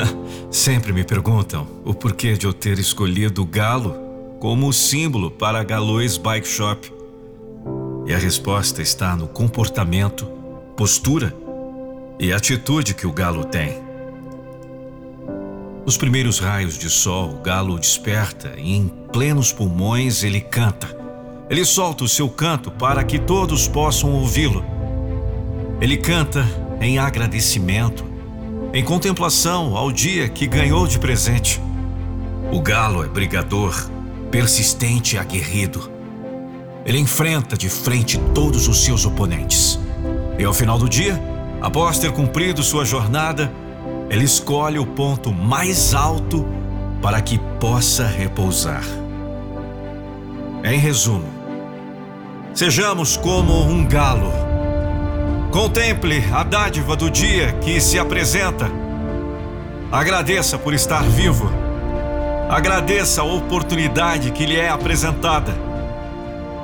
Sempre me perguntam o porquê de eu ter escolhido o galo como símbolo para a Galões Bike Shop. E a resposta está no comportamento, postura e atitude que o galo tem. Nos primeiros raios de sol, o galo desperta e, em plenos pulmões, ele canta. Ele solta o seu canto para que todos possam ouvi-lo. Ele canta em agradecimento, em contemplação ao dia que ganhou de presente. O galo é brigador, persistente e aguerrido. Ele enfrenta de frente todos os seus oponentes. E ao final do dia, após ter cumprido sua jornada, ele escolhe o ponto mais alto para que possa repousar. Em resumo, sejamos como um galo. Contemple a dádiva do dia que se apresenta. Agradeça por estar vivo. Agradeça a oportunidade que lhe é apresentada.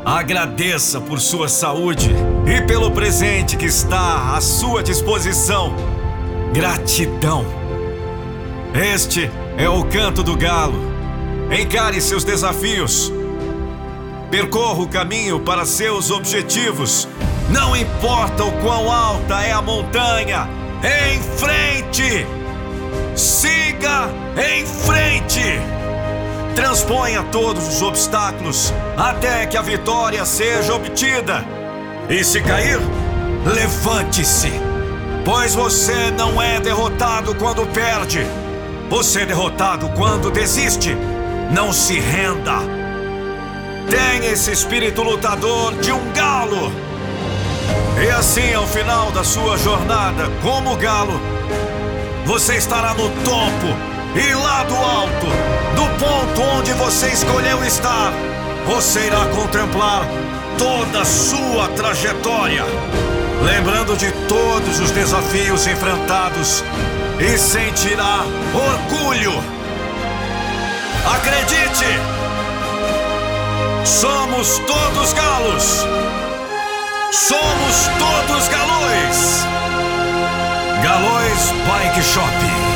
Agradeça por sua saúde e pelo presente que está à sua disposição. Gratidão. Este é o canto do galo. Encare seus desafios. Percorra o caminho para seus objetivos. Não importa o quão alta é a montanha, em frente! Siga em frente! Transponha todos os obstáculos até que a vitória seja obtida. E se cair, levante-se, pois você não é derrotado quando perde. Você é derrotado quando desiste. Não se renda. Tenha esse espírito lutador de um galo. E assim, ao final da sua jornada como galo, você estará no topo e lá do alto, do ponto onde você escolheu estar, você irá contemplar toda a sua trajetória, lembrando de todos os desafios enfrentados e sentirá orgulho. Acredite! Somos todos galos! Somos todos galões! Galões Bike Shop.